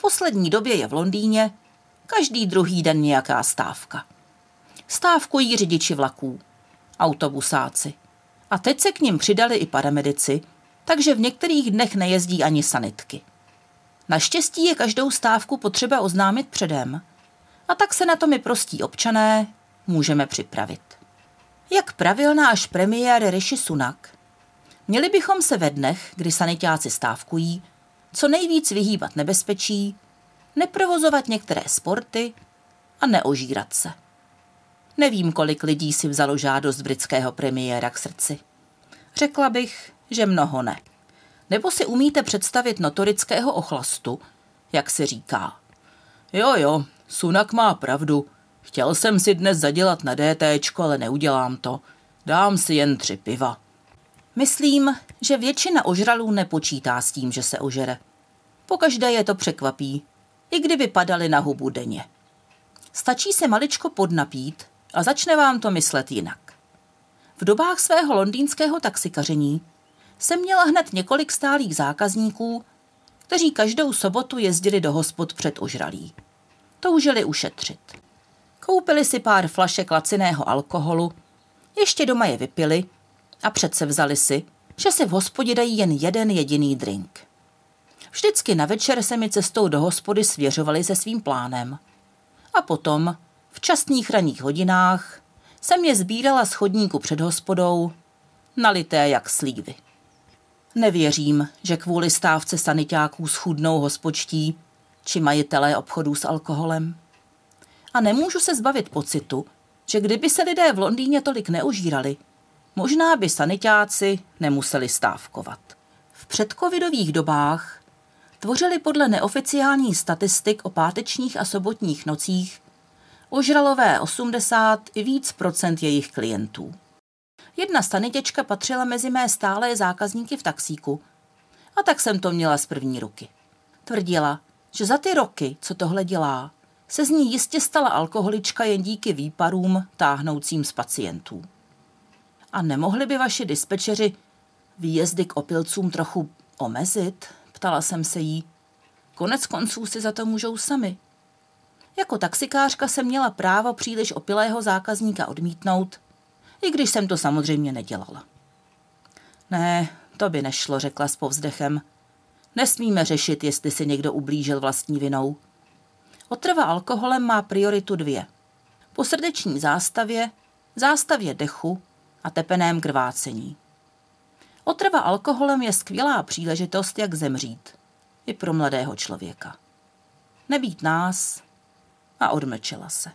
poslední době je v Londýně každý druhý den nějaká stávka. Stávkují řidiči vlaků, autobusáci. A teď se k ním přidali i paramedici, takže v některých dnech nejezdí ani sanitky. Naštěstí je každou stávku potřeba oznámit předem, a tak se na to my prostí občané můžeme připravit. Jak pravil náš premiér Rishi Sunak, měli bychom se ve dnech, kdy sanitáci stávkují, co nejvíc vyhýbat nebezpečí, neprovozovat některé sporty a neožírat se. Nevím, kolik lidí si vzalo žádost britského premiéra k srdci. Řekla bych, že mnoho ne. Nebo si umíte představit notorického ochlastu, jak se říká. Jo, jo, Sunak má pravdu. Chtěl jsem si dnes zadělat na DT, ale neudělám to. Dám si jen tři piva. Myslím, že většina ožralů nepočítá s tím, že se ožere. Pokaždé je to překvapí, i kdyby padali na hubu denně. Stačí se maličko podnapít a začne vám to myslet jinak. V dobách svého londýnského taxikaření jsem měla hned několik stálých zákazníků, kteří každou sobotu jezdili do hospod před ožralí. Toužili ušetřit. Koupili si pár flašek laciného alkoholu, ještě doma je vypili a přece vzali si, že si v hospodě dají jen jeden jediný drink. Vždycky na večer se mi cestou do hospody svěřovali se svým plánem. A potom, v častných ranních hodinách, jsem je sbírala z chodníku před hospodou, nalité jak slívy. Nevěřím, že kvůli stávce sanitáků schudnou hospočtí či majitelé obchodů s alkoholem. A nemůžu se zbavit pocitu, že kdyby se lidé v Londýně tolik neužírali, možná by sanitáci nemuseli stávkovat. V předcovidových dobách tvořili podle neoficiálních statistik o pátečních a sobotních nocích ožralové 80 i víc procent jejich klientů. Jedna stanitěčka patřila mezi mé stálé zákazníky v taxíku a tak jsem to měla z první ruky. Tvrdila, že za ty roky, co tohle dělá, se z ní jistě stala alkoholička jen díky výparům táhnoucím z pacientů. A nemohli by vaši dispečeři výjezdy k opilcům trochu omezit? Ptala jsem se jí. Konec konců si za to můžou sami. Jako taxikářka jsem měla právo příliš opilého zákazníka odmítnout, i když jsem to samozřejmě nedělala. Ne, to by nešlo, řekla s povzdechem. Nesmíme řešit, jestli si někdo ublížil vlastní vinou. Otrva alkoholem má prioritu dvě. Po srdeční zástavě, zástavě dechu a tepeném krvácení. Otrva alkoholem je skvělá příležitost, jak zemřít. I pro mladého člověka. Nebýt nás a odmlčela se.